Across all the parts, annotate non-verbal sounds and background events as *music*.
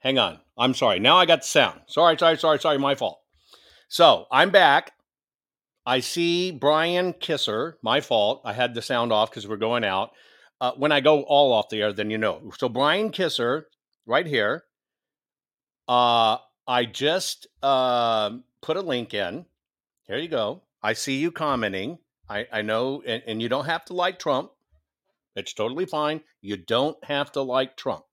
Hang on. I'm sorry. Now I got the sound. Sorry, sorry, sorry, sorry. My fault. So I'm back. I see Brian Kisser. My fault. I had the sound off because we're going out. Uh, when I go all off the air, then you know. So Brian Kisser, right here. Uh, I just uh, put a link in. Here you go. I see you commenting. I, I know, and, and you don't have to like Trump. It's totally fine. You don't have to like Trump.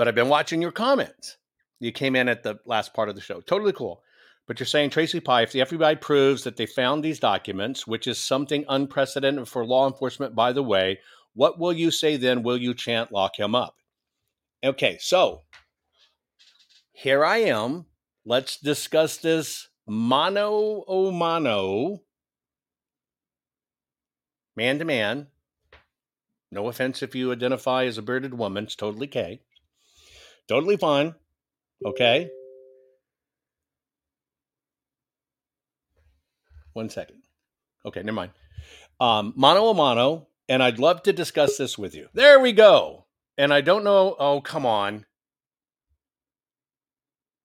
But I've been watching your comments. You came in at the last part of the show. Totally cool. But you're saying, Tracy Pie, if the FBI proves that they found these documents, which is something unprecedented for law enforcement, by the way, what will you say then? Will you chant lock him up? Okay, so here I am. Let's discuss this mano o mano, man to man. No offense if you identify as a bearded woman, it's totally okay. Totally fine. Okay. One second. Okay, never mind. Um, mano a mano, and I'd love to discuss this with you. There we go. And I don't know. Oh, come on.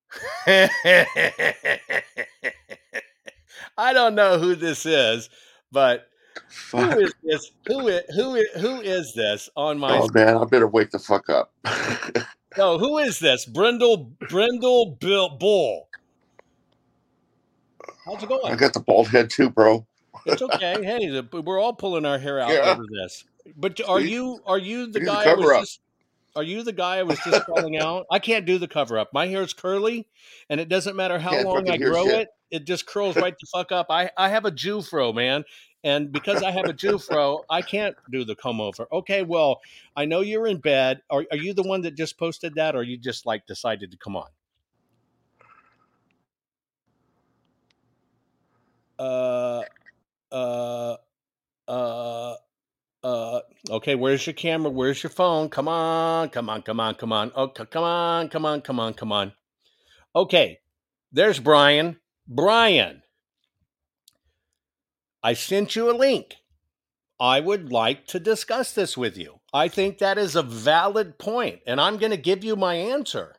*laughs* I don't know who this is, but Fuck. who is this? Who is who is who is this on my? Oh man, I better wake the fuck up. *laughs* No, who is this? Brindle Brindle Bill Bull. How's it going? I got the bald head too, bro. It's okay. *laughs* Hey, we're all pulling our hair out Yeah. over this. But are you are you the He's guy I was cover-up. just are you the guy I was just calling out? I can't do the cover up. My hair's curly, and it doesn't matter how Can't long I grow shit. it. It just curls right the fuck up. I I have a Jew fro, man, and because I have a Jew fro, I can't do the comb over. Okay, well, I know you're in bed. Are are you the one that just posted that, or you just like decided to come on? Uh, uh, uh. Uh, okay, where's your camera? Where's your phone? Come on, come on, come on, come on. Oh, come on, come on, come on, come on. Okay, there's Brian. Brian, I sent you a link. I would like to discuss this with you. I think that is a valid point, and I'm going to give you my answer.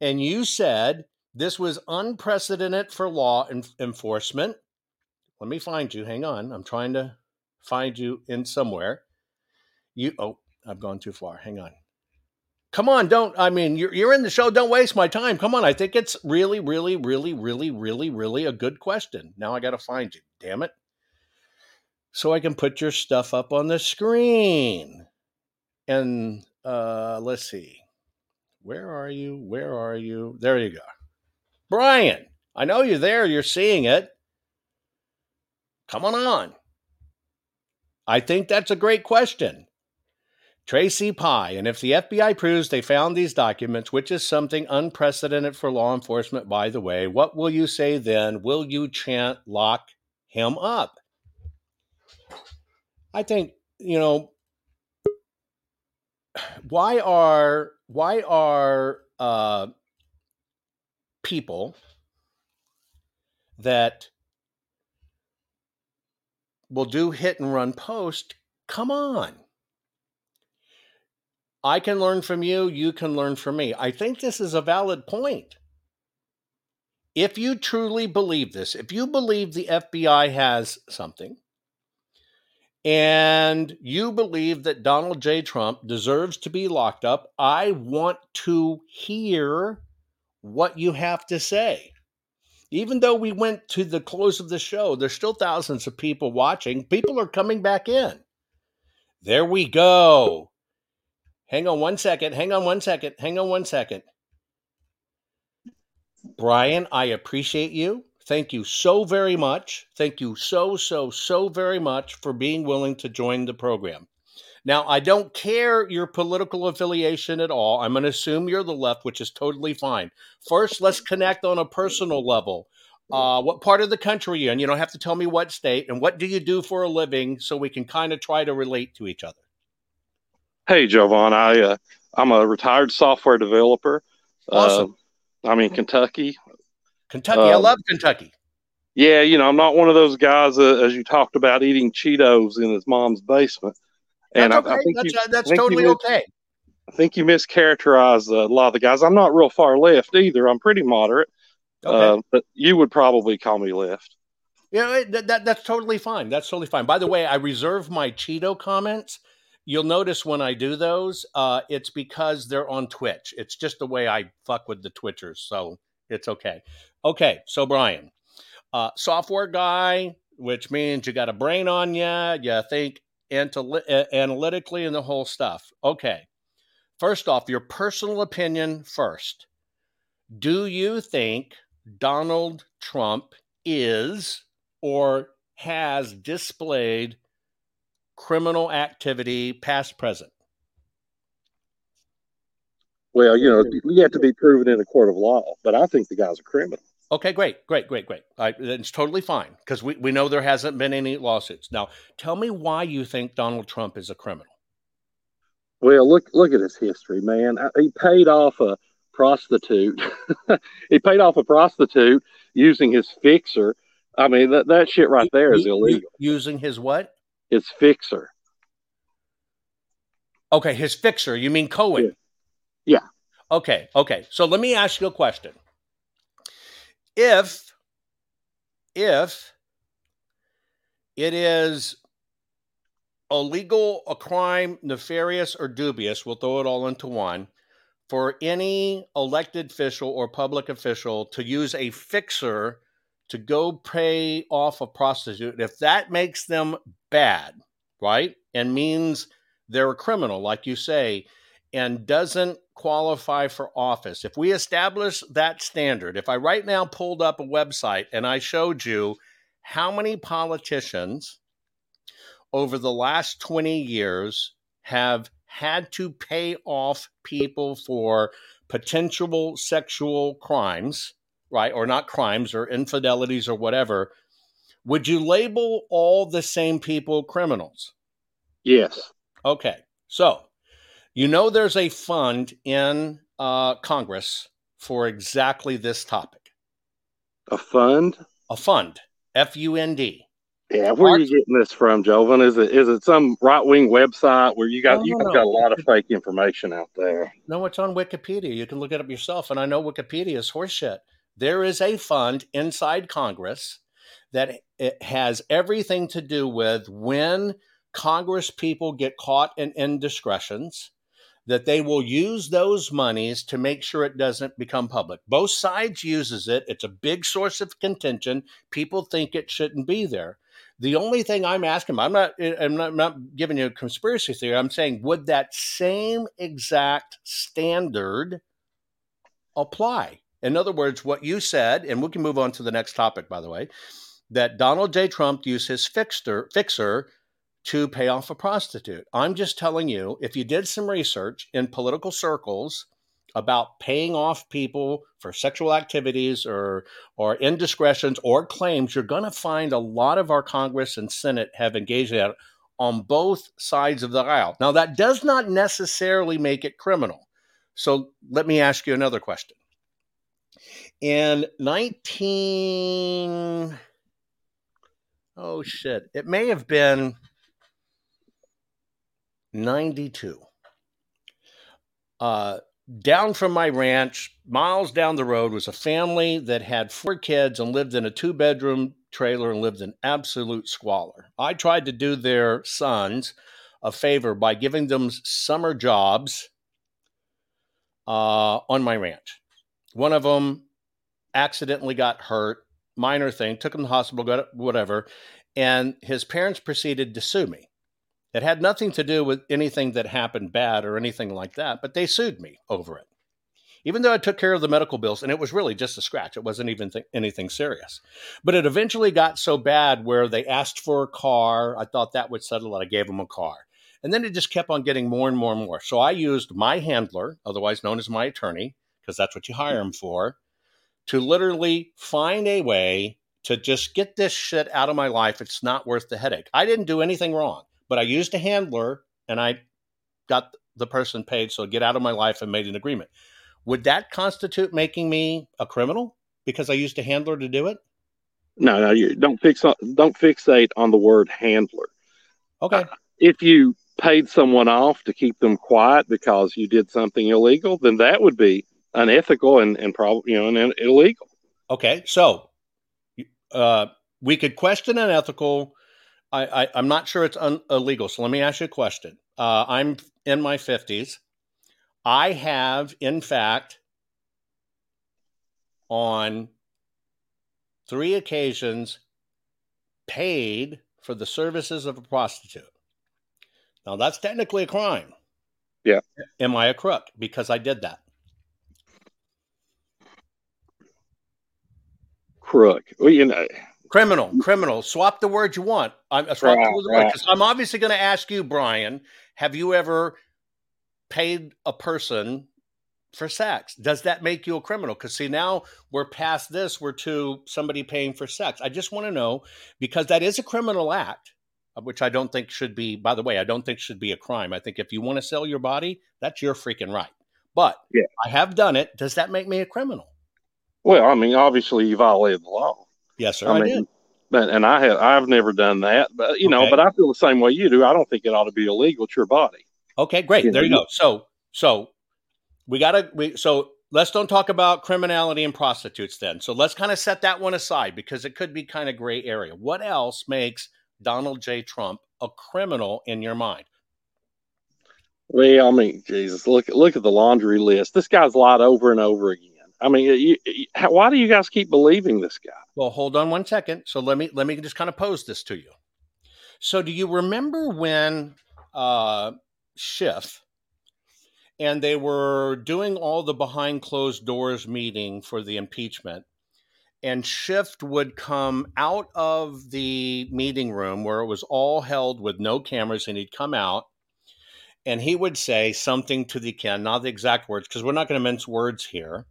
And you said this was unprecedented for law en- enforcement. Let me find you. Hang on. I'm trying to find you in somewhere. You oh, I've gone too far. Hang on. Come on, don't I mean you're you're in the show, don't waste my time. Come on. I think it's really, really, really, really, really, really a good question. Now I gotta find you. Damn it. So I can put your stuff up on the screen. And uh let's see. Where are you? Where are you? There you go. Brian, I know you're there, you're seeing it. Come on on. I think that's a great question. Tracy Pye, and if the FBI proves they found these documents, which is something unprecedented for law enforcement, by the way, what will you say then? Will you chant lock him up? I think, you know, why are why are uh, people that will do hit and run post come on. I can learn from you you can learn from me. I think this is a valid point. If you truly believe this if you believe the fbi has something and you believe that donald j trump deserves to be locked up i want to hear what you have to say even though we went to the close of the show, there's still thousands of people watching. People are coming back in. There we go. Hang on one second. Hang on one second. Hang on one second. Brian, I appreciate you. Thank you so very much. Thank you so, so, so very much for being willing to join the program. Now, I don't care your political affiliation at all. I'm going to assume you're the left, which is totally fine. First, let's connect on a personal level. Uh, what part of the country are you in? You don't have to tell me what state, and what do you do for a living so we can kind of try to relate to each other. Hey, Jovan, I uh, I'm a retired software developer. Awesome. Uh, I'm in Kentucky. Kentucky, I um, love Kentucky. Yeah, you know, I'm not one of those guys uh, as you talked about eating Cheetos in his mom's basement. That's I- I think That's, you- uh, that's I think totally okay. I think you mischaracterized a lot of the guys. I'm not real far left either. I'm pretty moderate, Okay. uh, but you would probably call me left. Yeah, that, that, that's totally fine. That's totally fine. By the way, I reserve my Cheeto comments. You'll notice when I do those, uh, it's because they're on Twitch. It's just the way I fuck with the Twitchers, so it's okay. Okay, so Brian, uh, software guy, which means you got a brain on you, you think analytically and the whole stuff. Okay, first off, your personal opinion first. Do you think Donald Trump is or has displayed criminal activity past present Well, you know, you have to be proven in a court of law, but I think the guy's a criminal. okay great great great great I, it's totally fine because we, we know there hasn't been any lawsuits now tell me why you think donald trump is a criminal Well, look look at his history, man. I- He paid off a prostitute. *laughs* he paid off a prostitute using his fixer. I mean, that, that shit right there is U- u- illegal. using his what His fixer. okay his fixer you mean cohen Yeah. Okay okay. So let me ask you a question. If if it is illegal, a crime, nefarious, or dubious, we'll throw it all into one, for any elected official or public official to use a fixer to go pay off a prostitute, if that makes them bad, right, and means they're a criminal, like you say, and doesn't qualify for office, if we establish that standard, if I right now pulled up a website and I showed you how many politicians over the last 20 years have had to pay off people for potential sexual crimes, right? Or not crimes or infidelities or whatever. Would you label all the same people criminals? Yes. Okay. So, you know, there's a fund in uh, Congress for exactly this topic A fund? a fund, F U N D. Yeah, where are you getting this from, Jovan? Is it is it some right wing website where you got No, you no, guys no. got a lot of fake information out there? No, it's on Wikipedia. You can look it up yourself. And I know Wikipedia is horseshit. There is a fund inside Congress that it has everything to do with when Congress people get caught in indiscretions, that they will use those monies to make sure it doesn't become public. Both sides uses it. It's a big source of contention. People think it shouldn't be there. The only thing I'm asking, I'm not, eh, I'm not, I'm not giving you a conspiracy theory. I'm saying, would that same exact standard apply? In other words, what you said, and we can move on to the next topic, by the way, that Donald J. Trump used his fixer, fixer to pay off a prostitute. I'm just telling you, if you did some research in political circles about paying off people for sexual activities or or indiscretions or claims, you're going to find a lot of our Congress and Senate have engaged in that on both sides of the aisle. Now, that does not necessarily make it criminal. So let me ask you another question. In 19 oh shit, it may have been 92. Uh, down from my ranch, miles down the road, was a family that had four kids and lived in a two bedroom trailer and lived in absolute squalor. I tried to do their sons a favor by giving them summer jobs uh, on my ranch. One of them accidentally got hurt, minor thing, took him to the hospital, got whatever, and his parents proceeded to sue me. It had nothing to do with anything that happened bad or anything like that, but they sued me over it. Even though I took care of the medical bills, and it was really just a scratch, it wasn't even th- anything serious. But it eventually got so bad where they asked for a car. I thought that would settle it. I gave them a car. And then it just kept on getting more and more and more. So I used my handler, otherwise known as my attorney, because that's what you hire him for, to literally find a way to just get this shit out of my life. It's not worth the headache. I didn't do anything wrong, but I used a handler and I got the person paid. So get out of my life and made an agreement. Would that constitute making me a criminal because I used a handler to do it? No, no, you don't fix don't fixate on the word handler. Okay. If you paid someone off to keep them quiet because you did something illegal, then that would be unethical and, and probably you know and, and illegal. Okay, so uh, we could question unethical. I, I I'm not sure it's un- illegal. So let me ask you a question. Uh, I'm in my fifties. I have, in fact, on three occasions paid for the services of a prostitute. Now that's technically a crime. Yeah. Am I a crook because I did that? Crook. Well, you know, Criminal, criminal. Swap the word you want. I'm swap Right, the word right. I'm obviously going to ask you, Brian. Have you ever paid a person for sex? Does that make you a criminal? Because see, now we're past this. We're to somebody paying for sex. I just want to know because that is a criminal act, uh, which I don't think should be. By the way, I don't think should be a crime. I think if you want to sell your body, that's your freaking right. But Yeah. I have done it. Does that make me a criminal? well, I mean, obviously you violated the law. Yes, sir. I I, mean, did. But and I have I've never done that, but you know, but I feel the same way you do. I don't think it ought to be illegal. It's your body. Okay, great. you There you go. So, so we got to we so let's don't talk about criminality and prostitutes then. So let's kind of set that one aside because it could be kind of gray area. What else makes Donald J. Trump a criminal in your mind? Well, I mean, Jesus, look look at the laundry list. This guy's lied over and over again. I mean, you, you, why do you guys keep believing this guy? Well, hold on one second. So let me let me just kind of pose this to you. So do you remember when uh Schiff and they were doing all the behind closed doors meeting for the impeachment and Schiff would come out of the meeting room where it was all held with no cameras and he'd come out and he would say something to the can not the exact words because we're not going to mince words here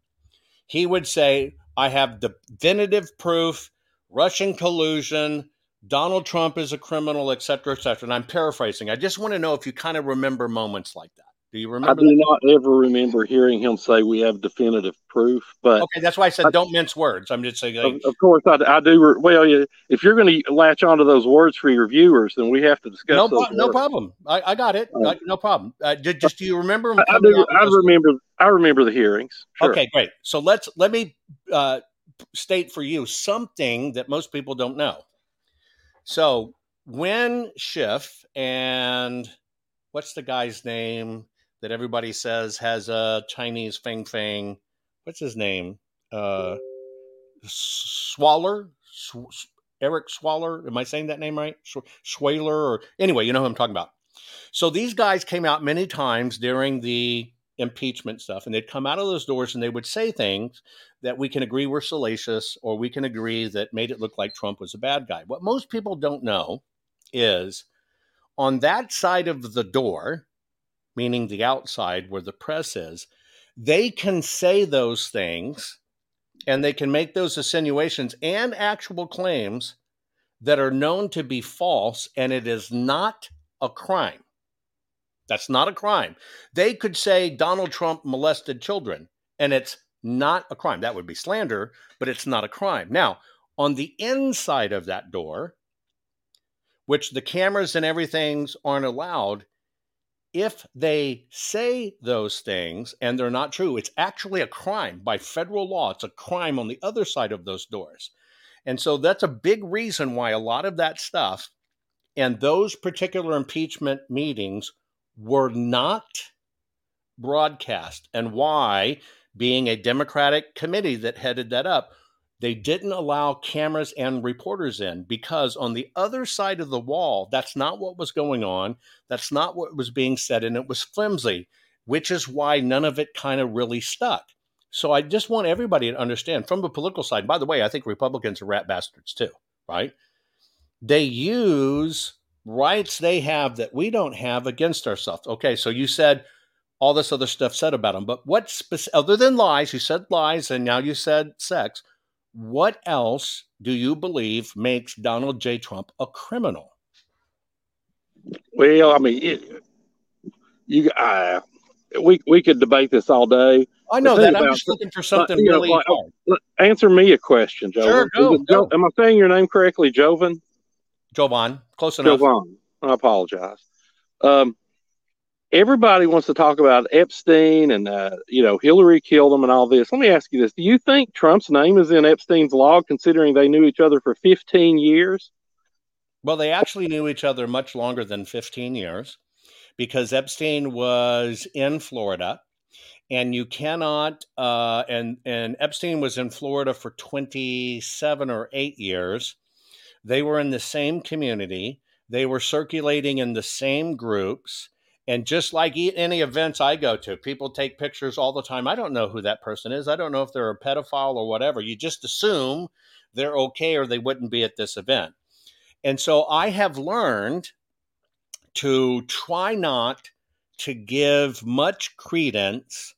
he would say I have definitive proof, Russian collusion, Donald Trump is a criminal, et cetera, et cetera. And I'm paraphrasing. I just want to know if you kind of remember moments like that. Do you I do that? not ever remember hearing him say we have definitive proof, but Okay, that's why I said don't mince words. I'm just saying, like, of, of course I, I do. re- Well, yeah, if you're going to latch onto those words for your viewers, then we have to discuss no, no problem. I, I got it. No problem. Uh, ju- just do you remember him I, I do. I remember. I remember the hearings. Sure. Okay, great. So let's let me uh, state for you something that most people don't know. So when Schiff and what's the guy's name that everybody says has a Chinese Feng Feng? What's his name? Uh, Swaller, Sw- Sw- Eric Swaller. Am I saying that name right? Sch- Schwaler, or anyway, you know who I'm talking about. So these guys came out many times during the impeachment stuff, and they'd come out of those doors and they would say things that we can agree were salacious or we can agree that made it look like Trump was a bad guy. What most people don't know is on that side of the door, meaning the outside where the press is, they can say those things and they can make those insinuations and actual claims that are known to be false, and it is not a crime. That's not a crime. They could say Donald Trump molested children, and it's not a crime. That would be slander, but it's not a crime. Now, on the inside of that door, which the cameras and everything's aren't allowed, if they say those things and they're not true, it's actually a crime by federal law. It's a crime on the other side of those doors. And so that's a big reason why a lot of that stuff and those particular impeachment meetings were not broadcast, and why, being a Democratic committee that headed that up, they didn't allow cameras and reporters in because on the other side of the wall, that's not what was going on. That's not what was being said, and it was flimsy, which is why none of it kind of really stuck. So I just want everybody to understand from the political side. By the way, I think Republicans are rat bastards too, right? They use rights they have that we don't have against ourselves. Okay, so you said all this other stuff said about them, but what other than lies? You said lies, and now you said sex. What else do you believe makes Donald J. Trump a criminal? Well, I mean, it, you. Uh, we we could debate this all day. I know that. I'm just looking for something you know, really like- hard. Answer me a question, Joe. Sure, go, go. Am I saying your name correctly, Jovan? Jovan, close enough. Jovan. I apologize. Um, everybody wants to talk about Epstein and uh, you know Hillary killed him and all this. Let me ask you this: Do you think Trump's name is in Epstein's log, considering they knew each other for 15 years? Well, they actually knew each other much longer than 15 years because Epstein was in Florida and you cannot uh, and and Epstein was in Florida for 27 or 8 years. They were in the same community. They were circulating in the same groups. And just like any events I go to, people take pictures all the time. I don't know who that person is. I don't know if they're a pedophile or whatever. You just assume they're okay or they wouldn't be at this event. And so I have learned to try not to give much credence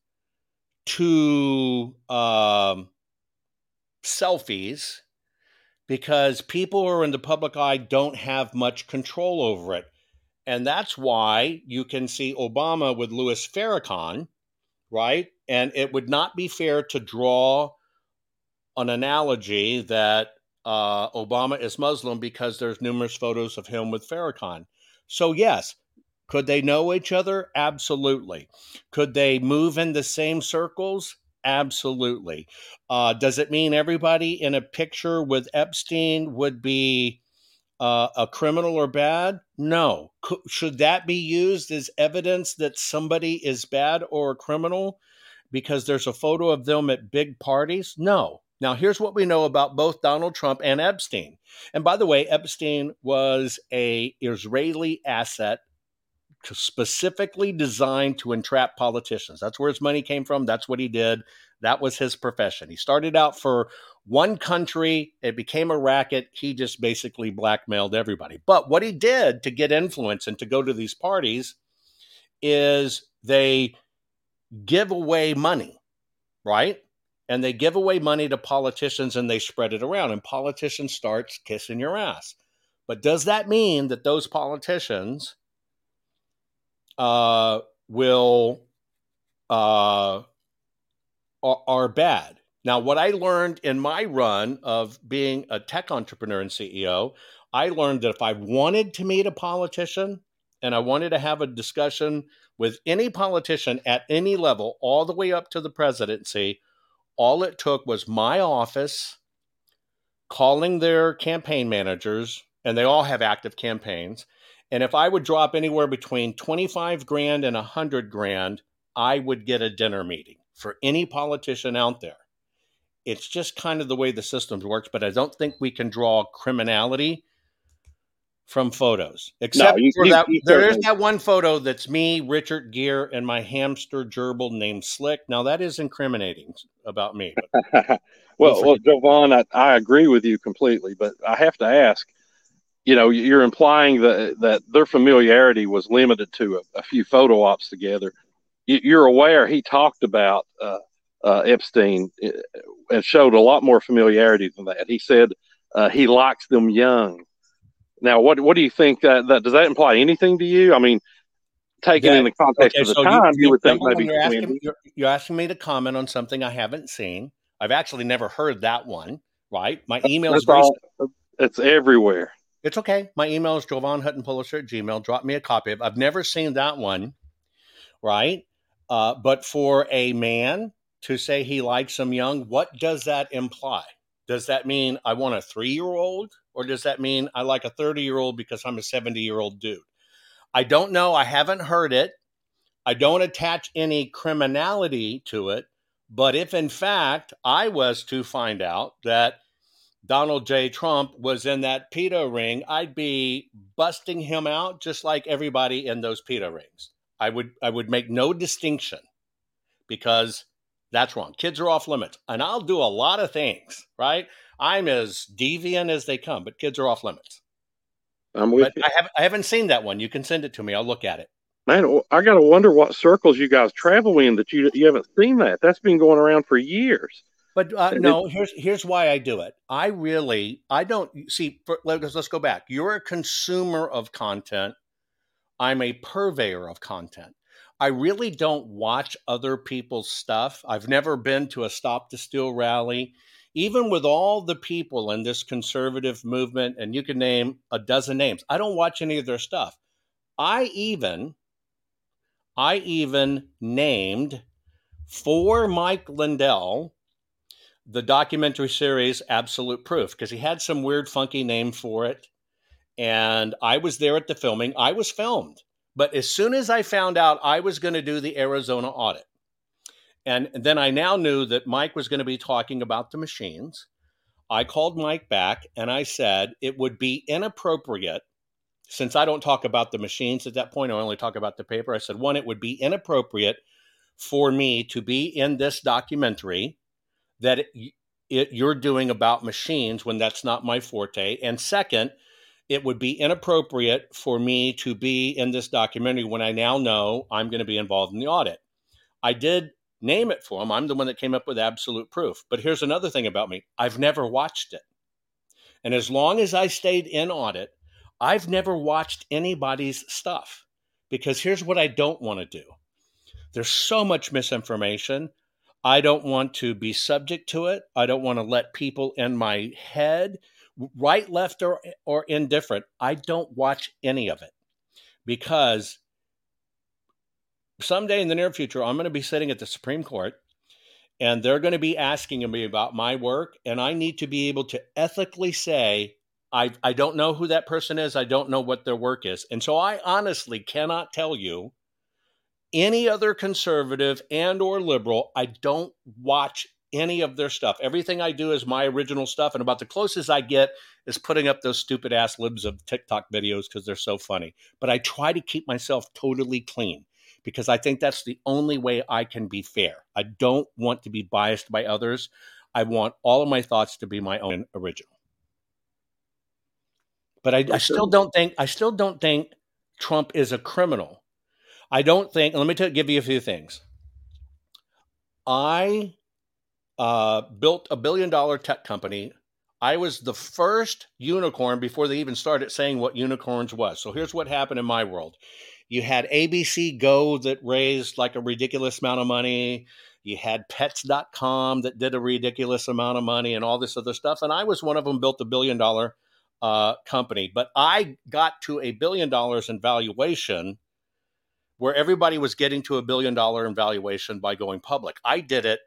to um, selfies because people who are in the public eye don't have much control over it. And that's why you can see Obama with Louis Farrakhan, right? And it would not be fair to draw an analogy that uh, Obama is Muslim because there's numerous photos of him with Farrakhan. So, yes, could they know each other? Absolutely. Could they move in the same circles? Absolutely. Uh, does it mean everybody in a picture with Epstein would be uh, a criminal or bad? No. C- should that be used as evidence that somebody is bad or a criminal because there's a photo of them at big parties? No. Now, here's what we know about both Donald Trump and Epstein. And by the way, Epstein was a Israeli asset specifically designed to entrap politicians. That's where his money came from. That's what he did. That was his profession. He started out for one country, it became a racket. He just basically blackmailed everybody. But what he did to get influence and to go to these parties is they give away money, right? and they give away money to politicians and they spread it around and politicians starts kissing your ass but does that mean that those politicians uh, will uh, are, are bad now what i learned in my run of being a tech entrepreneur and ceo i learned that if i wanted to meet a politician and i wanted to have a discussion with any politician at any level all the way up to the presidency all it took was my office calling their campaign managers, and they all have active campaigns. And if I would drop anywhere between 25 grand and 100 grand, I would get a dinner meeting for any politician out there. It's just kind of the way the system works, but I don't think we can draw criminality from photos. Except no, you, for you, that, you there is that one photo that's me, Richard Gere, and my hamster gerbil named Slick. Now that is incriminating about me. *laughs* well, well, Jovan, I, I, agree with you completely, but I have to ask. You know, you're implying that that their familiarity was limited to a, a few photo ops together. You're aware he talked about uh, uh, Epstein uh, and showed a lot more familiarity than that. He said uh, he likes them young now, what what do you think that, that does that imply anything to you? I mean, taken in the context okay, of the so time, you, you, would think maybe you're asking, you're, you're asking, me to comment on something I haven't seen. I've actually never heard that one. Right, my email is all, it's everywhere. It's okay. My email is Jovan Hutton Pulitzer at Gmail. Drop me a copy of. I've never seen that one. Right, uh, but for a man to say he likes them young, what does that imply? Does that mean I want a three year old? Or does that mean I like a 30 year old because I'm a 70 year old dude? I don't know. I haven't heard it. I don't attach any criminality to it. But if in fact I was to find out that Donald J. Trump was in that pedo ring, I'd be busting him out just like everybody in those pedo rings. I would I would make no distinction because that's wrong. Kids are off limits. And I'll do a lot of things, right? I'm as deviant as they come, but kids are off limits. I'm with but you. I, have, I haven't seen that one. You can send it to me. I'll look at it. Man, I got to wonder what circles you guys travel in that you you haven't seen that. That's been going around for years. But uh, no, here's here's why I do it. I really I don't see. For, let's let's go back. You're a consumer of content. I'm a purveyor of content. I really don't watch other people's stuff. I've never been to a Stop the Steal rally even with all the people in this conservative movement, and you can name a dozen names, I don't watch any of their stuff. I even I even named for Mike Lindell the documentary series Absolute Proof because he had some weird, funky name for it. And I was there at the filming. I was filmed. But as soon as I found out I was going to do the Arizona audit, and then I now knew that Mike was going to be talking about the machines, I called Mike back and I said it would be inappropriate since I don't talk about the machines at that point, I only talk about the paper. I said, one, it would be inappropriate for me to be in this documentary that it, it, you're doing about machines when that's not my forte. And second, it would be inappropriate for me to be in this documentary when I now know I'm going to be involved in the audit. I did name it for him. I'm the one that came up with absolute proof. But here's another thing about me I've never watched it. And as long as I stayed in audit, I've never watched anybody's stuff because here's what I don't want to do there's so much misinformation. I don't want to be subject to it. I don't want to let people in my head, right, left, or, or indifferent. I don't watch any of it because someday in the near future, I'm going to be sitting at the Supreme Court and they're going to be asking me about my work. And I need to be able to ethically say, I, I don't know who that person is. I don't know what their work is. And so I honestly cannot tell you any other conservative and or liberal. I don't watch any of their stuff. Everything I do is my original stuff. And about the closest I get is putting up those stupid ass libs of TikTok videos because they're so funny. But I try to keep myself totally clean because I think that's the only way I can be fair. I don't want to be biased by others. I want all of my thoughts to be my own original. But I, I still don't think I still don't think Trump is a criminal. I don't think. Let me tell, give you a few things. I uh, built a billion dollar tech company. I was the first unicorn before they even started saying what unicorns was. So here's what happened in my world. You had ABC Go that raised like a ridiculous amount of money. You had pets.com that did a ridiculous amount of money and all this other stuff. And I was one of them, built a billion dollar uh, company. But I got to a billion dollars in valuation where everybody was getting to a billion dollar in valuation by going public. I did it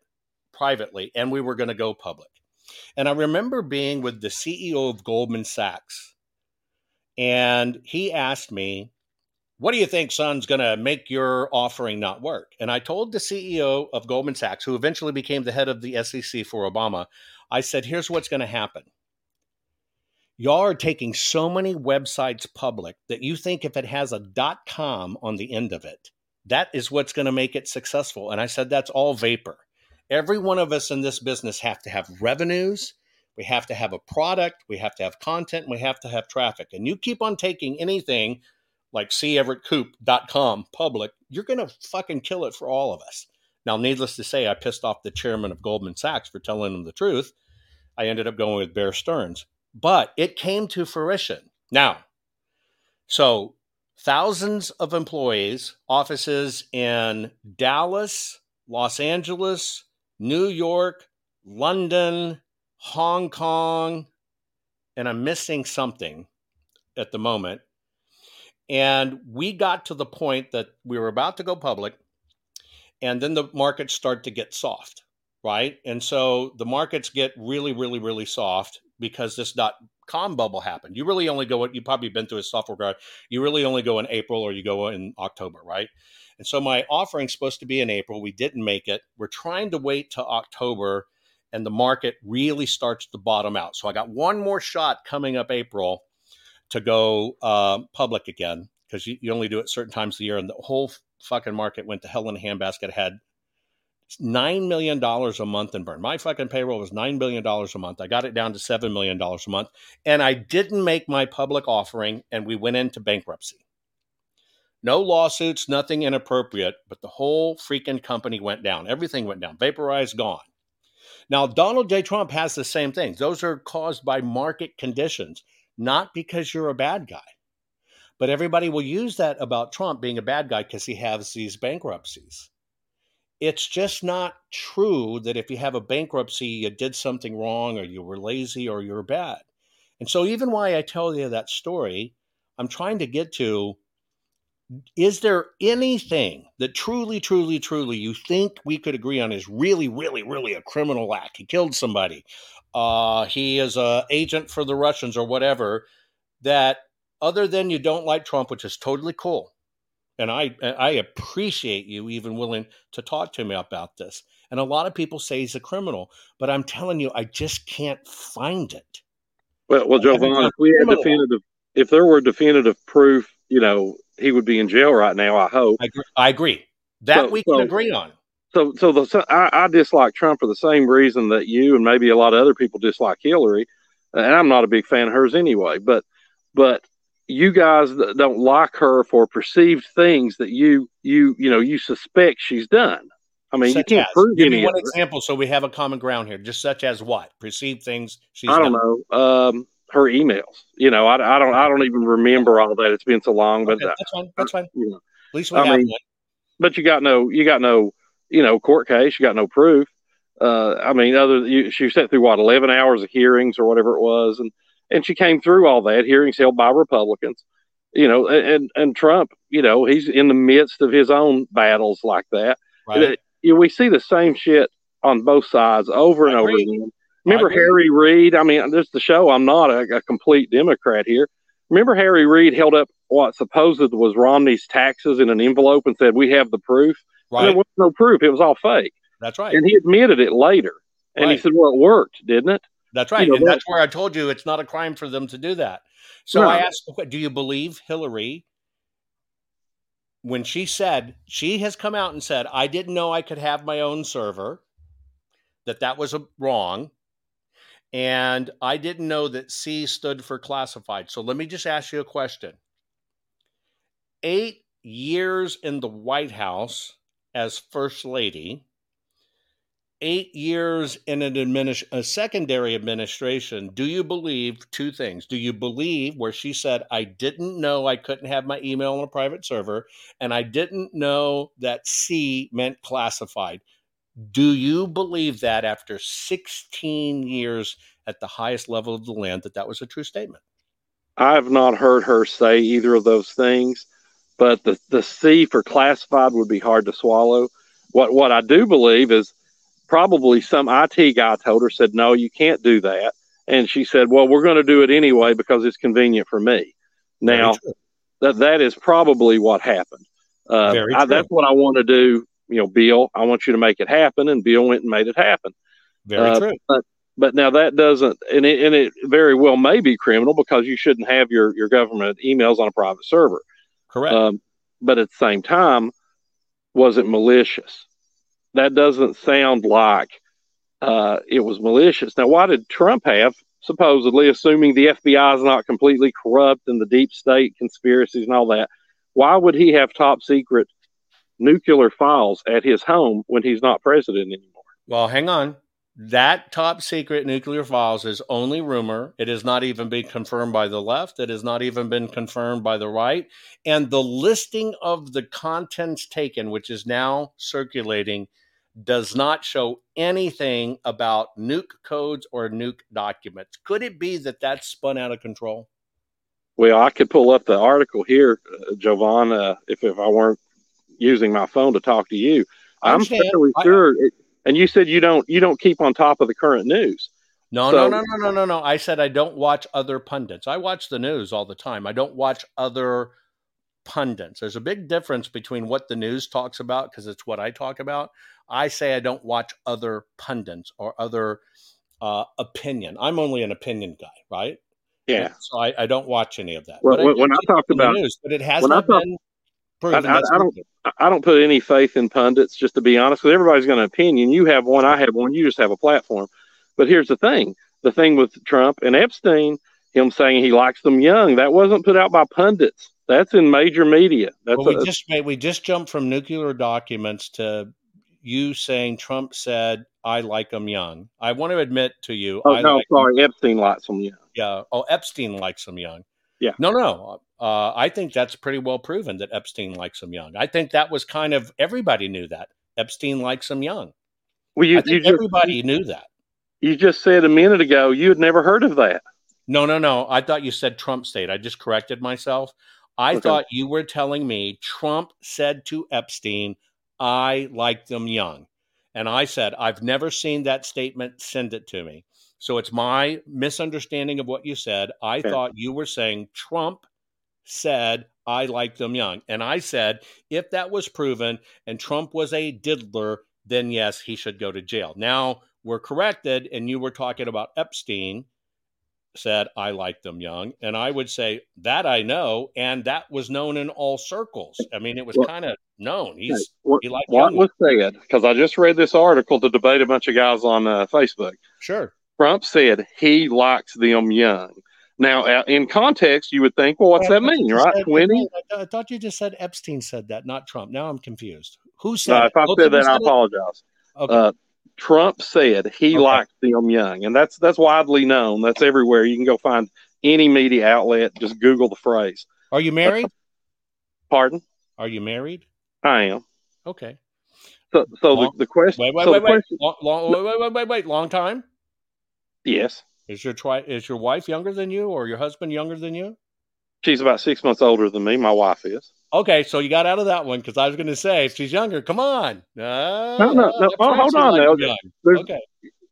privately and we were going to go public. And I remember being with the CEO of Goldman Sachs. And he asked me, What do you think, son's going to make your offering not work? And I told the CEO of Goldman Sachs, who eventually became the head of the SEC for Obama, I said, Here's what's going to happen y'all are taking so many websites public that you think if it has a com on the end of it, that is what's going to make it successful. And I said, that's all vapor. Every one of us in this business have to have revenues. We have to have a product. We have to have content. We have to have traffic. And you keep on taking anything like ceverettkoop.com public, you're going to fucking kill it for all of us. Now, needless to say, I pissed off the chairman of Goldman Sachs for telling him the truth. I ended up going with Bear Stearns but it came to fruition. Now, so thousands of employees, offices in Dallas, Los Angeles, New York, London, Hong Kong, and I'm missing something at the moment. And we got to the point that we were about to go public, and then the markets start to get soft, right? And so the markets get really, really, really soft because this dot com bubble happened. You really only go, you probably been through a software guard. You really only go in April or you go in October, right? And so my offering's supposed to be in April. We didn't make it. We're trying to wait to October and the market really starts to bottom out. So I got one more shot coming up April to go uh, public again because you, you, only do it certain times of the year. And the whole fucking market went to hell in a handbasket. Had nine million dollars a month in burn. My fucking payroll was nine billion dollars a month. I got it down to seven million dollars a month, and I didn't make my public offering, and we went into bankruptcy. No lawsuits, nothing inappropriate, but the whole freaking company went down. Everything went down. Vaporized, gone. Now, Donald J. Trump has the same things. Those are caused by market conditions, not because you're a bad guy. But everybody will use that about Trump being a bad guy because he has these bankruptcies it's just not true that if you have a bankruptcy, you did something wrong or you were lazy or you're bad. And so, even why I tell you that story, I'm trying to get to Is there anything that truly, truly, truly you think we could agree on is really, really, really a criminal act? He killed somebody. Uh, he is a agent for the Russians or whatever. That other than you don't like Trump, which is totally cool, and I uh, I appreciate you even willing to talk to me about this. And a lot of people say he's a criminal, but I'm telling you, I just can't find it. Well, well, Jovan, if we had definitive, if there were definitive proof, you know, he would be in jail right now. I hope. I agree. I agree. That so, we can so, agree on. So, so the I, I, dislike Trump for the same reason that you and maybe a lot of other people dislike Hillary, and I'm not a big fan of hers anyway. But, but you guys don't like her for perceived things that you you you know you suspect she's done. I mean, such you can't as. prove Give any. Me one example, so we have a common ground here. Just such as what perceived things she's. I don't done. know. Um, her emails. You know, I, I don't I don't even remember all that. It's been so long, but okay, that's fine. That's fine. You know, At least we I have mean, one. But you got no you got no you know court case. You got no proof. Uh, I mean, other you, she sat through what eleven hours of hearings or whatever it was, and and she came through all that hearings held by Republicans. You know, and and Trump, you know, he's in the midst of his own battles like that. Right. It, you know, we see the same shit on both sides over and over again. Remember Harry Reid? I mean, this is the show. I'm not a, a, complete Democrat here. Remember Harry Reid held up what supposed was Romney's taxes in an envelope and said, "We have the proof." Right. there was no proof. It was all fake. That's right. And he admitted it later. And right. he said, "Well, it worked, didn't it?" That's right. You know, and that's where I told you it's not a crime for them to do that. So no. I asked, "Do you believe Hillary?" When she said she has come out and said, "I didn't know I could have my own server," that that was a, wrong and I didn't know that C stood for classified. So let me just ask you a question. Eight years in the White House as First Lady, eight years in an administ- a secondary administration, do you believe two things? Do you believe where she said, I didn't know I couldn't have my email on a private server, and I didn't know that C meant classified? Do you believe that after 16 years at the highest level of the land that that was a true statement? I have not heard her say either of those things, but the, the C for classified would be hard to swallow. What what I do believe is probably some IT guy told her said no, you can't do that, and she said, well, we're going to do it anyway because it's convenient for me. Now that that is probably what happened. Uh, I, that's what I want to do you know, Bill, I want you to make it happen. And Bill went and made it happen. Very uh, true. But, but now that doesn't, and it, and it very well may be criminal because you shouldn't have your, your government emails on a private server. Correct. Um, but at the same time, was it malicious? That doesn't sound like uh, it was malicious. Now, why did Trump have, supposedly, assuming the FBI is not completely corrupt and the deep state conspiracies and all that, why would he have top secret nuclear files at his home when he's not president anymore. Well, hang on. That top secret nuclear files is only rumor. It has not even been confirmed by the left. It has not even been confirmed by the right. And the listing of the contents taken, which is now circulating, does not show anything about nuke codes or nuke documents. Could it be that that's spun out of control? Well, I could pull up the article here, uh, Jovan, uh, if, if I weren't using my phone to talk to you. I'm fairly sure. It, and you said you don't you don't keep on top of the current news. No, so, no, no, no, no, no, no. I said I don't watch other pundits. I watch the news all the time. I don't watch other pundits. There's a big difference between what the news talks about because it's what I talk about. I say I don't watch other pundits or other uh, opinion. I'm only an opinion guy, right? Yeah. so I, I, don't watch any of that. Well, when, I, when I talked about news, but it has not talk, been I, I, I, don't. I don't put any faith in pundits. Just to be honest, because everybody's got an opinion. You have one. I have one. You just have a platform. But here's the thing: the thing with Trump and Epstein, him saying he likes them young, that wasn't put out by pundits. That's in major media. That's well, we a, just we just jumped from nuclear documents to you saying Trump said I like them young. I want to admit to you. Oh I no, like sorry. Epstein likes them young. Yeah. Oh, Epstein likes them young. Yeah. No, no. Uh, I think that's pretty well proven that Epstein likes him young. I think that was kind of everybody knew that Epstein likes him young. Well, you, you everybody knew that. You just said a minute ago you had never heard of that. No, no, no. I thought you said Trump state. I just corrected myself. I Okay. thought you were telling me Trump said to Epstein, I like them young. And I said, I've never seen that statement. Send it to me. So it's my misunderstanding of what you said. I Okay. thought you were saying Trump said, I like them young. And I said, if that was proven and Trump was a diddler, then yes, he should go to jail. Now we're corrected, and you were talking about Epstein said, I like them young. And I would say that I know, and that was known in all circles. I mean, it was Well- kind of known. He's What, he likes what young was said, because I just read this article to debate a bunch of guys on uh, Facebook. sure. Trump said he likes them young. Now, uh, in context, you would think, well, what's I that mean, right? said- 20? I thought- you just said Epstein said that, not Trump. Now I'm confused. Who said if I said that, I apologize. Okay. Uh, Trump said he Okay. likes them young, and that's that's widely known. That's everywhere. You can go find any media outlet. Just Google the phrase. Are you married? Pardon? Are you married? I am. Okay. So, so Long- the, the question. Wait, wait, so wait, wait. question. Long, long, wait, wait, wait, wait, wait. Long time. Yes, Is your tri- is your wife younger than you, or your husband younger than you? she's about six months older than me. My wife is. Okay, so you got out of that one because I was going to say she's younger, come on. No, No, no, no. Oh, hold on now. Okay.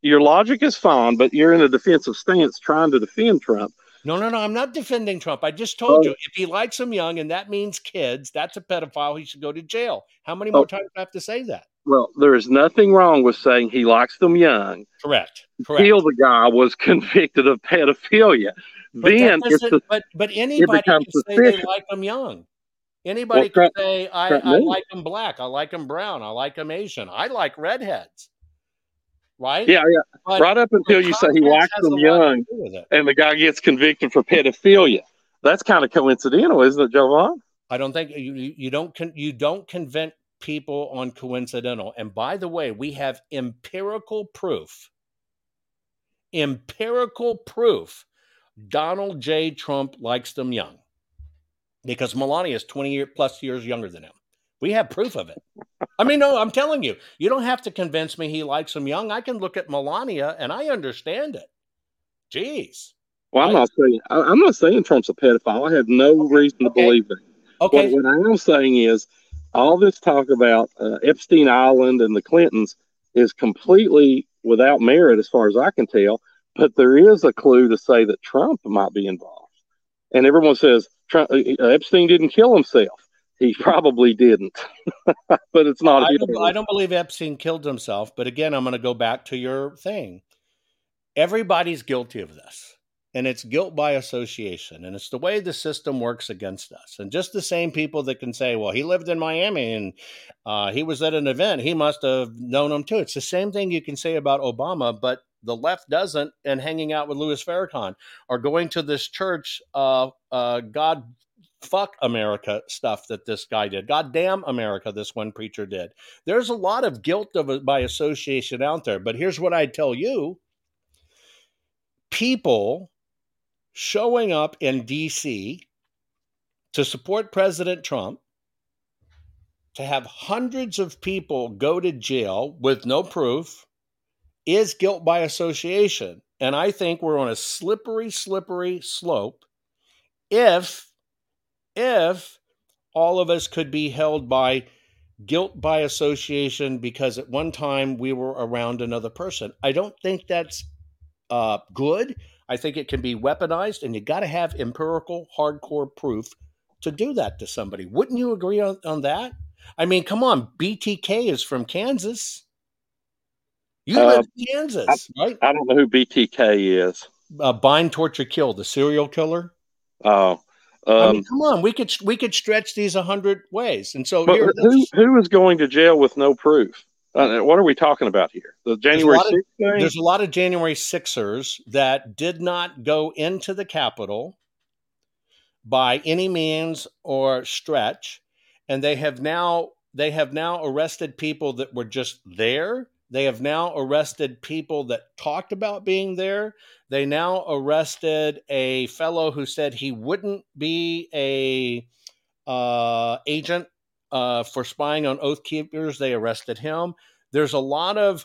Your logic is fine, but you're in a defensive stance trying to defend Trump. No, no, no. I'm not defending Trump. I just told Oh. you if he likes them young and that means kids, that's a pedophile. He should go to jail. How many more Oh. times do I have to say that? Well, there is nothing wrong with saying he likes them young. Correct. Correct. Until the guy was *laughs* convicted of pedophilia, But then it's the, but but anybody can becomes say they like them young. Anybody Well, can Trump- say I, I like them black, I like them brown, I like them Asian, I like redheads. Right? yeah, yeah. But right up until you say he likes them young, to do with it. and the guy gets convicted for pedophilia. That's kind of coincidental, isn't it, Jovan? I don't think you you you don't con, you don't convince people on coincidental. And by the way, we have empirical proof. Empirical proof. Donald J. Trump likes them young because Melania is 20 plus years younger than him. We have proof of it. I mean, no, I'm telling you, you don't have to convince me he likes him young. I can look at Melania and I understand it. Jeez. Well, I'm not saying I'm not saying Trump's a pedophile. I have no reason to okay. believe that. Okay. What, what I am saying is, all this talk about uh, Epstein Island and the Clintons is completely without merit, as far as I can tell. But there is a clue to say that Trump might be involved, and everyone says Epstein didn't kill himself. He probably didn't, *laughs* but it's not. I don't, I don't believe Epstein killed himself, but again, I'm going to go back to your thing. Everybody's guilty of this, and it's guilt by association, and it's the way the system works against us. And just the same people that can say, "Well, he lived in Miami and uh, he was at an event, he must have known him too." It's the same thing you can say about Obama, but the left doesn't. And hanging out with Louis Farrakhan or going to this church, uh, uh, God fuck America stuff that this guy did. God damn America, this one preacher did. There's a lot of guilt of by association out there. But here's what I tell you people showing up in DC to support President Trump, to have hundreds of people go to jail with no proof, is guilt by association. And I think we're on a slippery, slippery slope if if all of us could be held by guilt by association because at one time we were around another person. I don't think that's uh, good. I think it can be weaponized, and you got to have empirical, hardcore proof to do that to somebody. Wouldn't you agree on, on that? I mean, come on, BTK is from Kansas. You Uh, live in Kansas, right? I don't know who BTK is. Uh, bind, torture, kill, the serial killer. Oh, I mean, um, come on, we could we could stretch these a hundred ways, and so here, who who is going to jail with no proof? Uh, what are we talking about here? The January lot of- 6th thing? there's a lot of January Sixers that did not go into the Capitol by any means or stretch, and they have now they have now arrested people that were just there. They have now arrested people that talked about being there. They now arrested a fellow who said he wouldn't be a uh, agent uh, for spying on Oath Keepers. They arrested him. There's a lot of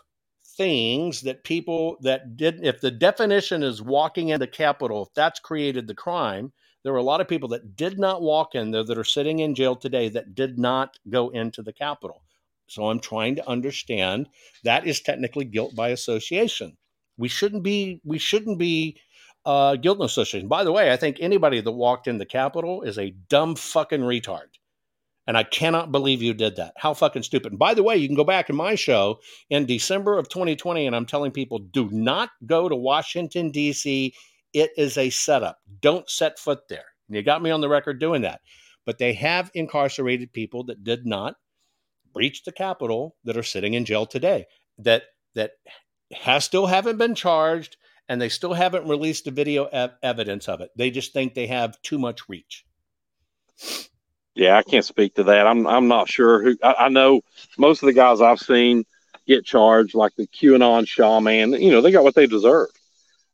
things that people that did, if the definition is walking in the Capitol, if that's created the crime, There were a lot of people that did not walk in there that are sitting in jail today that did not go into the Capitol. So I'm trying to understand that is technically guilt by association. We shouldn't be we shouldn't be uh, guilt and association. By the way, I think anybody that walked in the Capitol is a dumb fucking retard. And I cannot believe you did that. How fucking stupid. And by the way, you can go back in my show in December of 2020, and I'm telling people do not go to Washington, D.C. It is a setup. Don't set foot there. And you got me on the record doing that. But they have incarcerated people that did not breach the Capitol that are sitting in jail today that that has still haven't been charged and they still haven't released the video ev- evidence of it. They just think they have too much reach. Yeah, I can't speak to that. I'm I'm not sure who. I, I know most of the guys I've seen get charged, like the QAnon shaman. You know, they got what they deserve.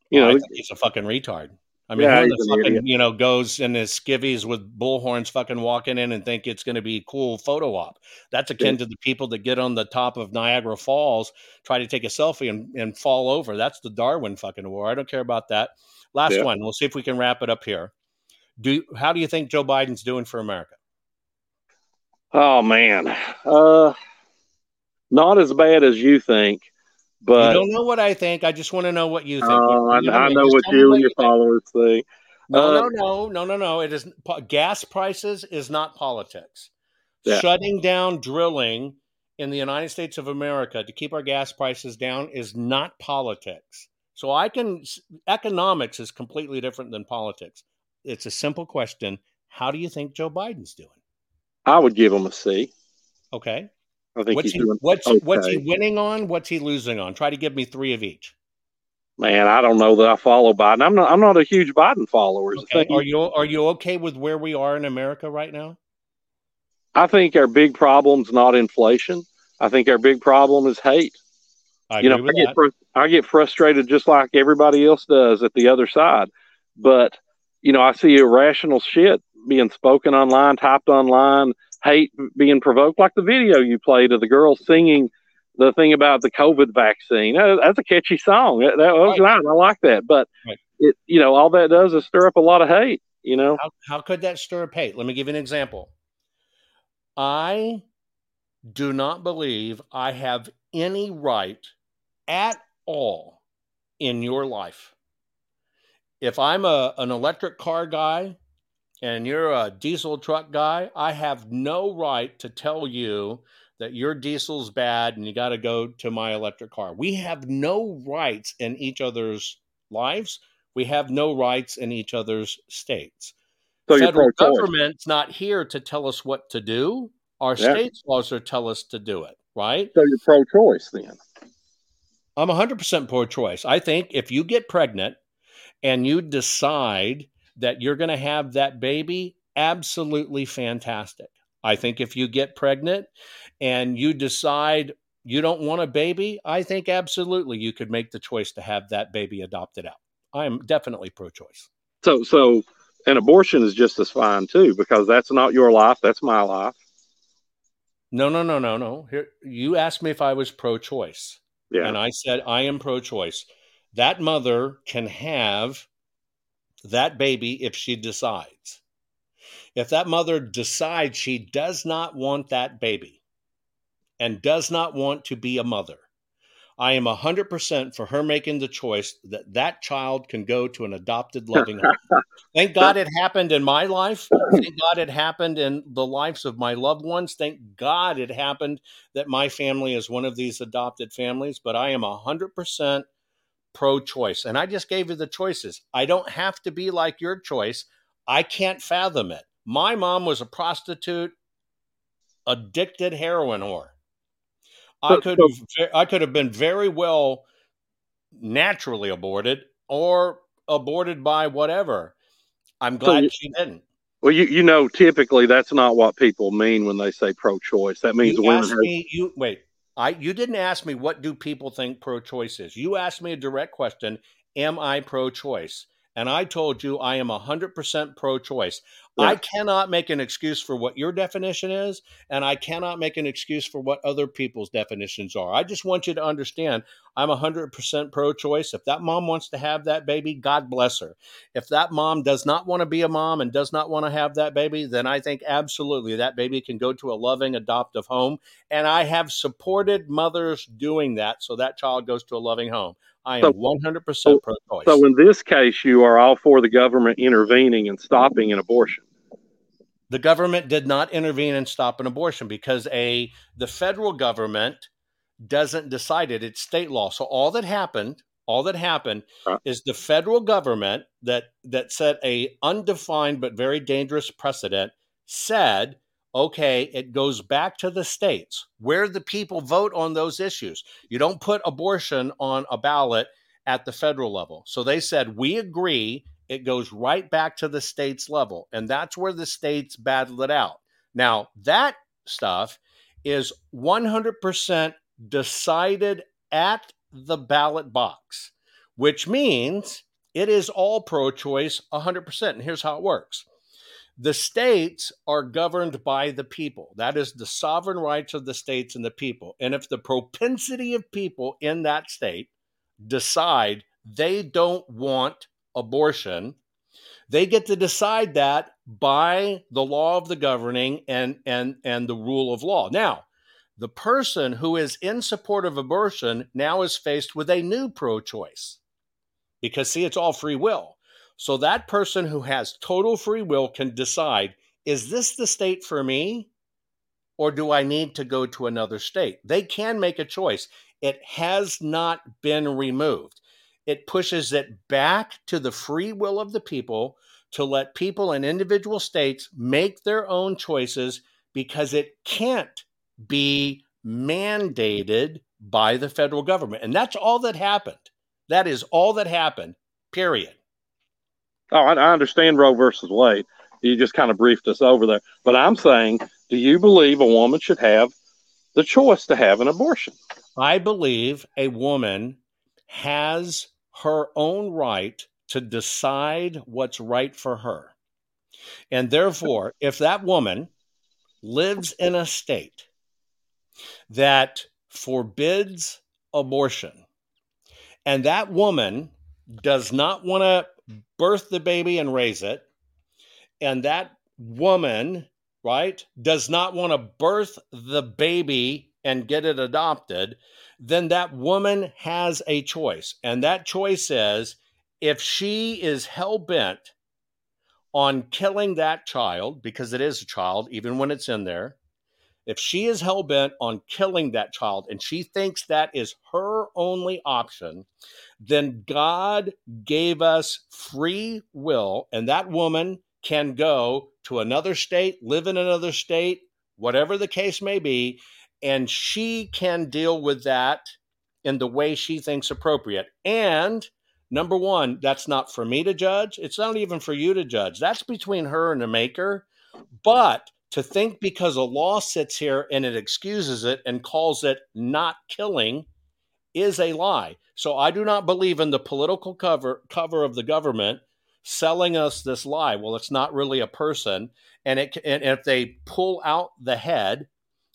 You oh, Well, I know, he's a fucking retard. I mean, Yeah, who the fucking idiot. you know goes in his skivvies with bullhorns, fucking walking in and think it's going to be cool photo op. That's akin to the people that get on the top of Niagara Falls, try to take a selfie and, and fall over. That's the Darwin fucking war. I don't care about that. Last Yeah. one. We'll see if we can wrap it up here. Do how do you think Joe Biden's doing for America? oh man, uh, not as bad as you think, but you don't know what I think. I just want to know what you think. Oh, I, You I me. know what you and your think. followers think. No, Uh, no, no, no, no, no. It is gas prices is not politics. Yeah. Shutting down drilling in the United States of America to keep our gas prices down is not politics. So I can economics is completely different than politics. It's a simple question. How do you think Joe Biden's doing? I would give him a C. Okay. I think What's he's he doing. what's what's he winning on? What's he losing on? Try to give me three of each. Man, I don't know that I follow Biden. I'm not. I'm not a huge Biden follower. Okay. Are you are you okay with where we are in America right now? I think our big problem's not inflation. I think our big problem is hate. I you know, I get fr- I get frustrated just like everybody else does at the other side. But you know, I see irrational shit being spoken online, typed online, hate being provoked, like the video you played of the girl singing the thing about the COVID vaccine. That- That's a catchy song. That, that was Right. nice. I like that. But Right. it, you know, all that does is stir up a lot of hate. You know, How, how could that stir up hate? Let me give you an example. I do not believe I have any right at all in your life. If I'm a, an electric car guy and you're a diesel truck guy, I have no right to tell you that your diesel's bad and you got to go to my electric car. We have no rights in each other's lives. We have no rights in each other's states so federal pro-choice. government's not here to tell us what to do. Our Yeah. state's laws are tell us to do it, right? So you're pro-choice then. I'm 100% pro choice. I think if you get pregnant and you decide that you're going to have that baby, absolutely fantastic. I think if you get pregnant and you decide you don't want a baby, I think absolutely you could make the choice to have that baby adopted out. I am definitely pro choice. So so an abortion is just as fine too because that's not your life. That's my life. No, no, no, no, no. Here, you asked me if I was pro choice. Yeah. And I said, I am pro choice. That mother can have that baby if she decides. If that mother decides she does not want that baby and does not want to be a mother, I am 100% for her making the choice that that child can go to an adopted loving home. *laughs* Thank God it happened in my life. Thank God it happened in the lives of my loved ones. Thank God it happened that my family is one of these adopted families, but I am 100% pro choice. And I just gave you the choices. I don't have to be like your choice. I can't fathom it. My mom was a prostitute, addicted heroin whore. I could have I could have been very well naturally aborted or aborted by whatever. I'm glad you- she didn't. Well, you you know, typically that's not what people mean when they say pro-choice. That means You women have. me you wait. I you didn't ask me what do people think pro-choice is. You asked me a direct question, am I pro-choice? And I told you I am 100% pro-choice. I cannot make an excuse for what your definition is, and I cannot make an excuse for what other people's definitions are. I just want you to understand I'm 100% pro choice. If that mom wants to have that baby, God bless her. If that mom does not want to be a mom and does not want to have that baby, then I think absolutely that baby can go to a loving adoptive home. And I have supported mothers doing that so that child goes to a loving home. I am So- 100% pro choice. So in this case, you are all for the government intervening and stopping an abortion. the government did not intervene and stop an abortion because a the federal government doesn't decide it it's state law so all that happened all that happened Right. is the federal government that that set a undefined but very dangerous precedent said okay it goes back to the states. Where the people vote on those issues. You don't put abortion on a ballot at the federal level. So they said we agree it goes right back to the states level. And that's where the states battle it out. Now that stuff is 100% decided at the ballot box which means it is all pro-choice 100% and here's how it works the states are governed by the people. That is the sovereign rights of the states and the people. And if the propensity of people in that state decide they don't want abortion they get to decide that by the law of the governing and and and the rule of law. Now the person who is in support of abortion now is faced with a new pro-choice because see it's all free will so that person who has total free will can decide is this the state for me or do i need to go to another state they can make a choice it has not been removed it pushes it back to the free will of the people to let people in individual states make their own choices because it can't be mandated by the federal government. And that's all that happened. That is all that happened, period. Oh, I, I understand Roe versus Wade. You just kind of briefed us over there. But I'm saying, do you believe a woman should have the choice to have an abortion? I believe a woman has her own right to decide what's right for her. And therefore, if that woman lives in a state that forbids abortion, and that woman does not want to birth the baby and raise it, and that woman, right, does not want to birth the baby and get it adopted, then that woman has a choice. And that choice is if she is hell bent on killing that child, because it is a child, even when it's in there, if she is hell bent on killing that child and she thinks that is her only option, then God gave us free will, and that woman can go to another state, live in another state, whatever the case may be, and she can deal with that in the way she thinks appropriate. And number one, that's not for me to judge. It's not even for you to judge. That's between her and the maker. But to think because a law sits here and it excuses it and calls it not killing is a lie. So I do not believe in the political cover cover of the government selling us this lie. Well, it's not really a person, and it and if they pull out the head,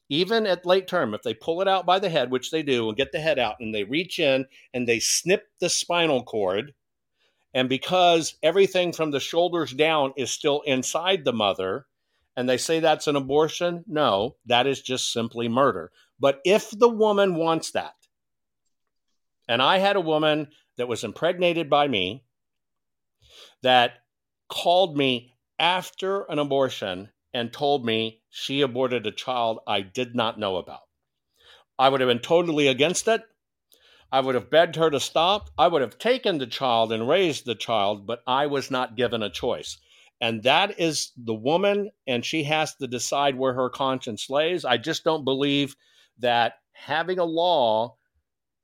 even at late term, if they pull it out by the head, which they do, and get the head out, and they reach in and they snip the spinal cord, and because everything from the shoulders down is still inside the mother, and they say that's an abortion, no, that is just simply murder. But if the woman wants that, and I had a woman that was impregnated by me that called me after an abortion and told me she aborted a child I did not know about. I would have been totally against it. I would have begged her to stop. I would have taken the child and raised the child, but I was not given a choice. And that is the woman, and she has to decide where her conscience lays. I just don't believe that having a law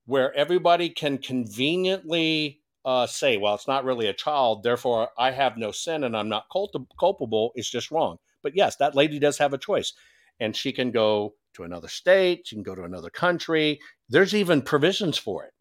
where everybody can conveniently uh, say, well, it's not really a child, therefore I have no sin and I'm not culp- culpable is just wrong. But yes, that lady does have a choice. And she can go to another state, she can go to another country. There's even provisions for it.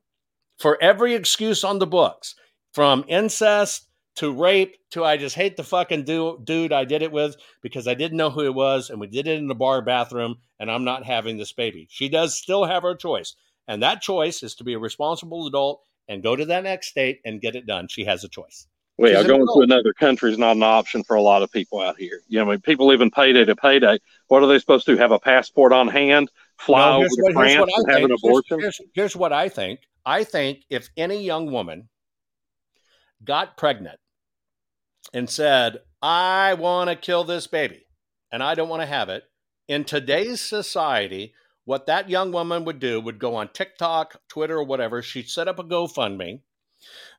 For every excuse on the books, from incest to rape to I just hate the fucking du- dude I did it with because I didn't know who it was and we did it in the bar bathroom and I'm not having this baby. She does still have her choice. And that choice is to be a responsible adult and go to that next state and get it done. She has a choice. Well, yeah, going adult. to another country is not an option for a lot of people out here. You know, I mean, people even in payday to payday. What are they supposed to do? Have a passport on hand, fly No, over here's to France what and have an think. Here's- abortion? Here's, here's what I think. I think if any young woman got pregnant and said, I want to kill this baby and I don't want to have it, in today's society, what that young woman would do would go on TikTok, Twitter, or whatever. She'd set up a GoFundMe.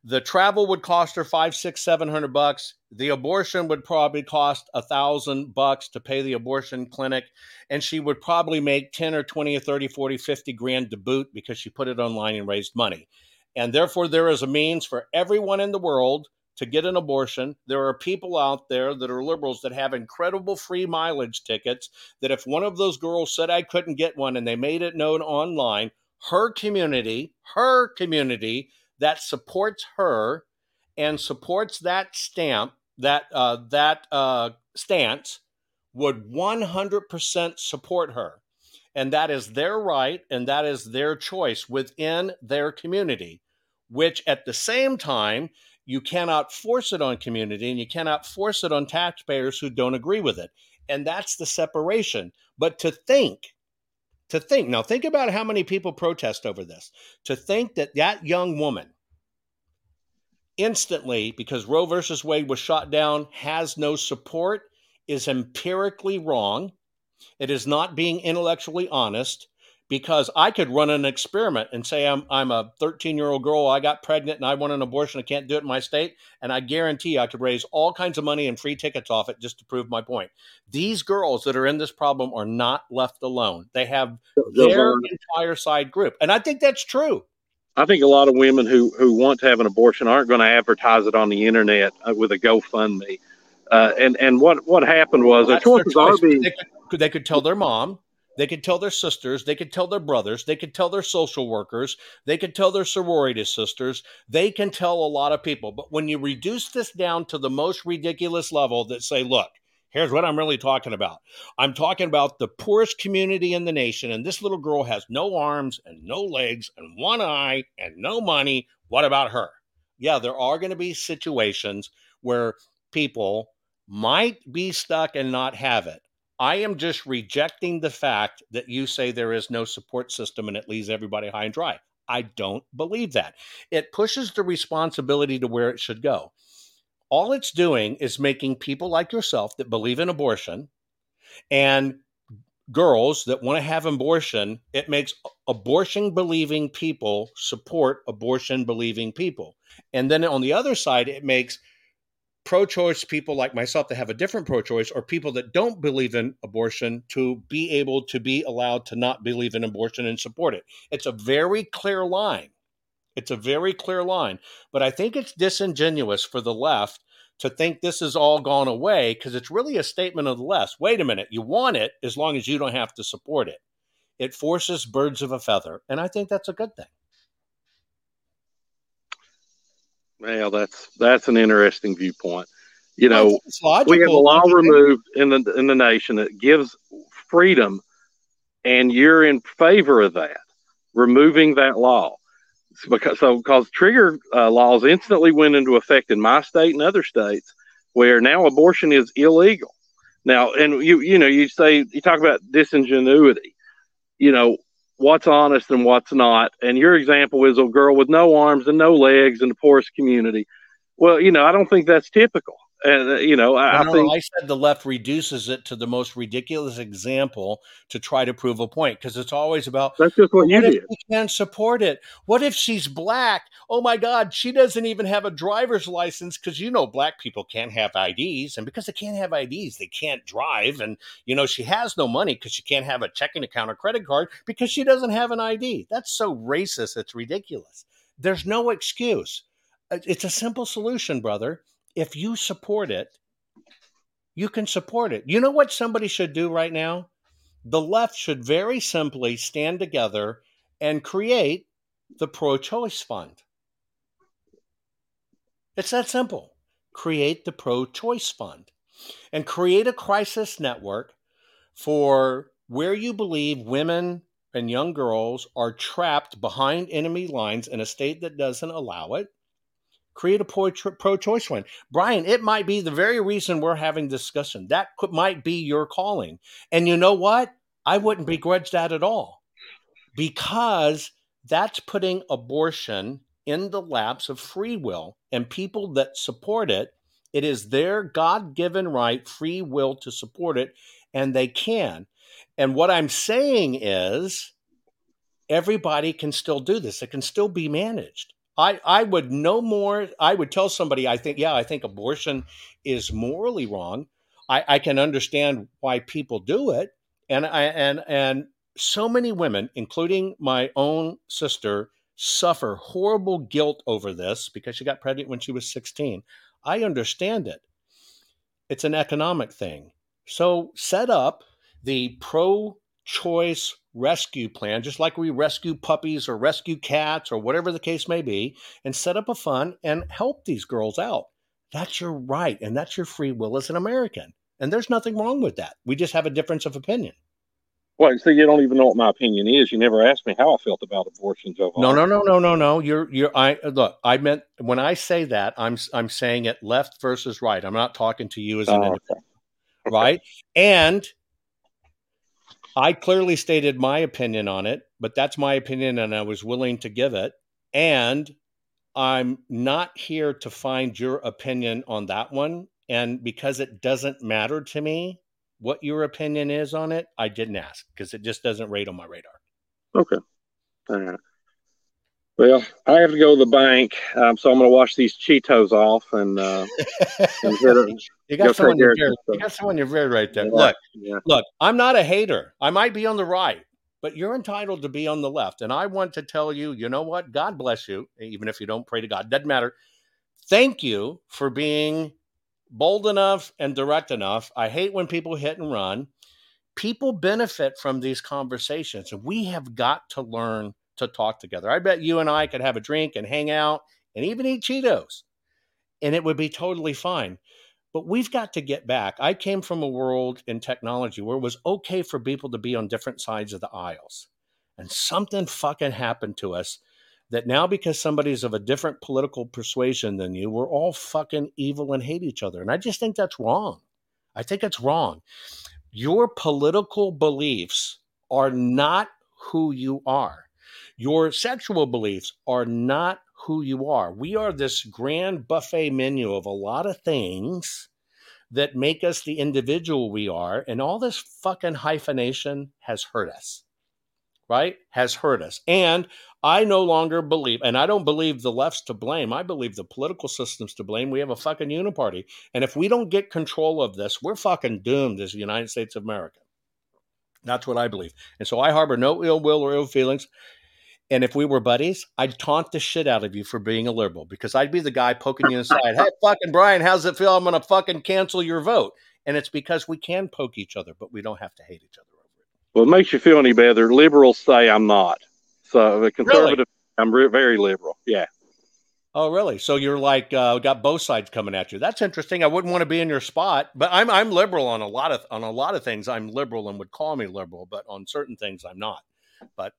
The travel would cost her five, six, seven hundred bucks. The abortion would probably cost a thousand bucks to pay the abortion clinic. And she would probably make 10 or 20 or 30, 40, 50 grand to boot because she put it online and raised money. And therefore, there is a means for everyone in the world to get an abortion. There are people out there that are liberals that have incredible free mileage tickets. That if one of those girls said I couldn't get one and they made it known online, her community, her community that supports her and supports that stamp, that uh, that uh, stance, would 100% support her. And that is their right and that is their choice within their community, which at the same time, you cannot force it on community and you cannot force it on taxpayers who don't agree with it. And that's the separation. But to think, to think, now think about how many people protest over this. To think that that young woman instantly, because Roe versus Wade was shot down, has no support is empirically wrong. It is not being intellectually honest because I could run an experiment and say I'm I'm a 13 year old girl, I got pregnant and I want an abortion, I can't do it in my state, and I guarantee I could raise all kinds of money and free tickets off it just to prove my point. These girls that are in this problem are not left alone. They have their entire side group, and I think that's true. I think a lot of women who who want to have an abortion aren't going to advertise it on the internet uh, with a GoFundMe. Uh, and and what what happened was their That's their choices are choice. being They could, they could tell their mom, they could tell their sisters, they could tell their brothers, they could tell their social workers, they could tell their sorority sisters, they can tell a lot of people. But when you reduce this down to the most ridiculous level that say, look, here's what I'm really talking about. I'm talking about the poorest community in the nation, and this little girl has no arms and no legs and one eye and no money. What about her? Yeah, there are going to be situations where people might be stuck and not have it. I am just rejecting the fact that you say there is no support system and it leaves everybody high and dry. I don't believe that. It pushes the responsibility to where it should go. All it's doing is making people like yourself that believe in abortion and girls that want to have abortion, it makes abortion believing people support abortion believing people. And then on the other side, it makes pro choice people like myself that have a different pro choice or people that don't believe in abortion to be able to be allowed to not believe in abortion and support it. It's a very clear line. It's a very clear line. But I think it's disingenuous for the left to think this has all gone away because it's really a statement of the left. Wait a minute, you want it as long as you don't have to support it. It forces birds of a feather. And I think that's a good thing. Well, that's that's an interesting viewpoint. You know, think it's logical. we have a law removed in the in the nation that gives freedom, and you're in favor of that, removing that law. Because so because trigger uh, laws instantly went into effect in my state and other states, where now abortion is illegal. Now, and you you know you say you talk about disingenuity, you know what's honest and what's not. And your example is a girl with no arms and no legs in the poorest community. Well, you know I don't think that's typical. And uh, you know I, No, I think I said the left reduces it to the most ridiculous example to try to prove a point because it's always about that's just what you what if did. we can't support it? What if she's black? Oh my God, she doesn't even have a driver's license because you know black people can't have IDs, and because they can't have IDs, they can't drive. And you know she has no money because she can't have a checking account or credit card because she doesn't have an ID. That's so racist. It's ridiculous. There's no excuse. Uh, It's a simple solution, brother. If you support it, you can support it. You know what somebody should do right now? The left should very simply stand together and create the pro choice fund. It's that simple. create the pro choice fund and create a crisis network for where you believe women and young girls are trapped behind enemy lines in a state that doesn't allow it. Create a pro choice one. Brian, it might be the very reason we're having discussion. That might be your calling. And you know what? I wouldn't begrudge that at all because that's putting abortion in the laps of free will and people that support it. It is their God given right, free will to support it, and they can. And what I'm saying is, everybody can still do this. It can still be managed. I, I would no more, I would tell somebody, I think, yeah, I think abortion is morally wrong. I, I can understand why people do it. And I, and, and so many women, including my own sister, suffer horrible guilt over this because she got pregnant when she was 16. I understand it. It's an economic thing. So set up the pro choice rescue plan, just like we rescue puppies or rescue cats or whatever the case may be, and set up a fund and help these girls out. That's your right, and that's your free will as an American. And there's nothing wrong with that. We just have a difference of opinion. Well, see, you don't even know what my opinion is. You never asked me how I felt about abortions. Joe. No, no, no, no, no, no. You're, you're. I look. I meant when I say that, I'm, I'm saying it left versus right. I'm not talking to you as an oh, individual, okay. right? And I clearly stated my opinion on it, but that's my opinion, and I was willing to give it. And I'm not here to find your opinion on that one. And because it doesn't matter to me, what your opinion is on it, I didn't ask because it just doesn't rate on my radar. Okay. Uh, well, I have to go to the bank, um, so I'm going to wash these Cheetos off and, uh, *laughs* and you got someone you're very, you got someone you're very right there. Yeah, look, yeah. look, I'm not a hater. I might be on the right, but you're entitled to be on the left. And I want to tell you, you know what? God bless you, even if you don't pray to God. Doesn't matter. Thank you for being bold enough and direct enough. I hate when people hit and run. People benefit from these conversations, and we have got to learn to talk together. I bet you and I could have a drink and hang out and even eat Cheetos, and it would be totally fine. But we've got to get back. I came from a world in technology where it was okay for people to be on different sides of the aisles. And something fucking happened to us that now because somebody's of a different political persuasion than you, we're all fucking evil and hate each other. And I just think that's wrong. I think it's wrong. Your political beliefs are not who you are. Your sexual beliefs are not who you are. We are this grand buffet menu of a lot of things that make us the individual we are. And all this fucking hyphenation has hurt us right, has hurt us. And I no longer believe, and I don't believe the left's to blame. I believe the political system's to blame. We have a fucking uniparty. And if we don't get control of this, we're fucking doomed as the United States of America. That's what I believe. And so I harbor no ill will or ill feelings. And if we were buddies, I'd taunt the shit out of you for being a liberal because I'd be the guy poking you inside. hey, fucking Brian, how's it feel? I'm going to fucking cancel your vote. And it's because we can poke each other, but we don't have to hate each other. Well, it makes you feel any better. Liberals say I'm not. So the conservative, really? I'm re- very liberal. Yeah. Oh, really? So you're like uh, got both sides coming at you. That's interesting. I wouldn't want to be in your spot, but I'm I'm liberal on a lot of on a lot of things. I'm liberal and would call me liberal, but on certain things I'm not. But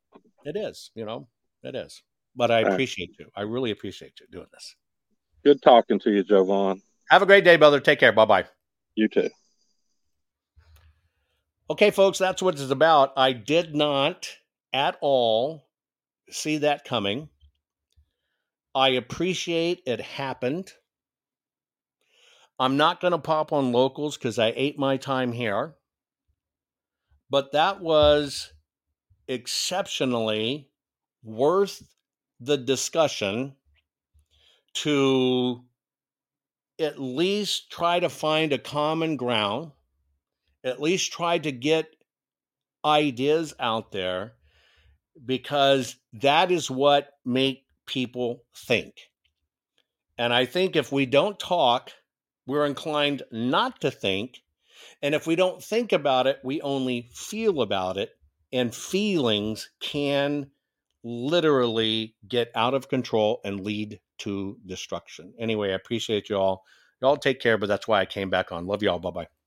it is, you know, it is. But I appreciate you. I really appreciate you doing this. Good talking to you, Jovan. Have a great day, brother. Take care. Bye bye. You too. Okay, folks, that's what it's about. I did not at all see that coming. I appreciate it happened. I'm not going to pop on locals because I ate my time here. But that was exceptionally worth the discussion to at least try to find a common ground at least try to get ideas out there because that is what make people think. And I think if we don't talk, we're inclined not to think. And if we don't think about it, we only feel about it. And feelings can literally get out of control and lead to destruction. Anyway, I appreciate you all. Y'all take care, but that's why I came back on. Love y'all. Bye bye.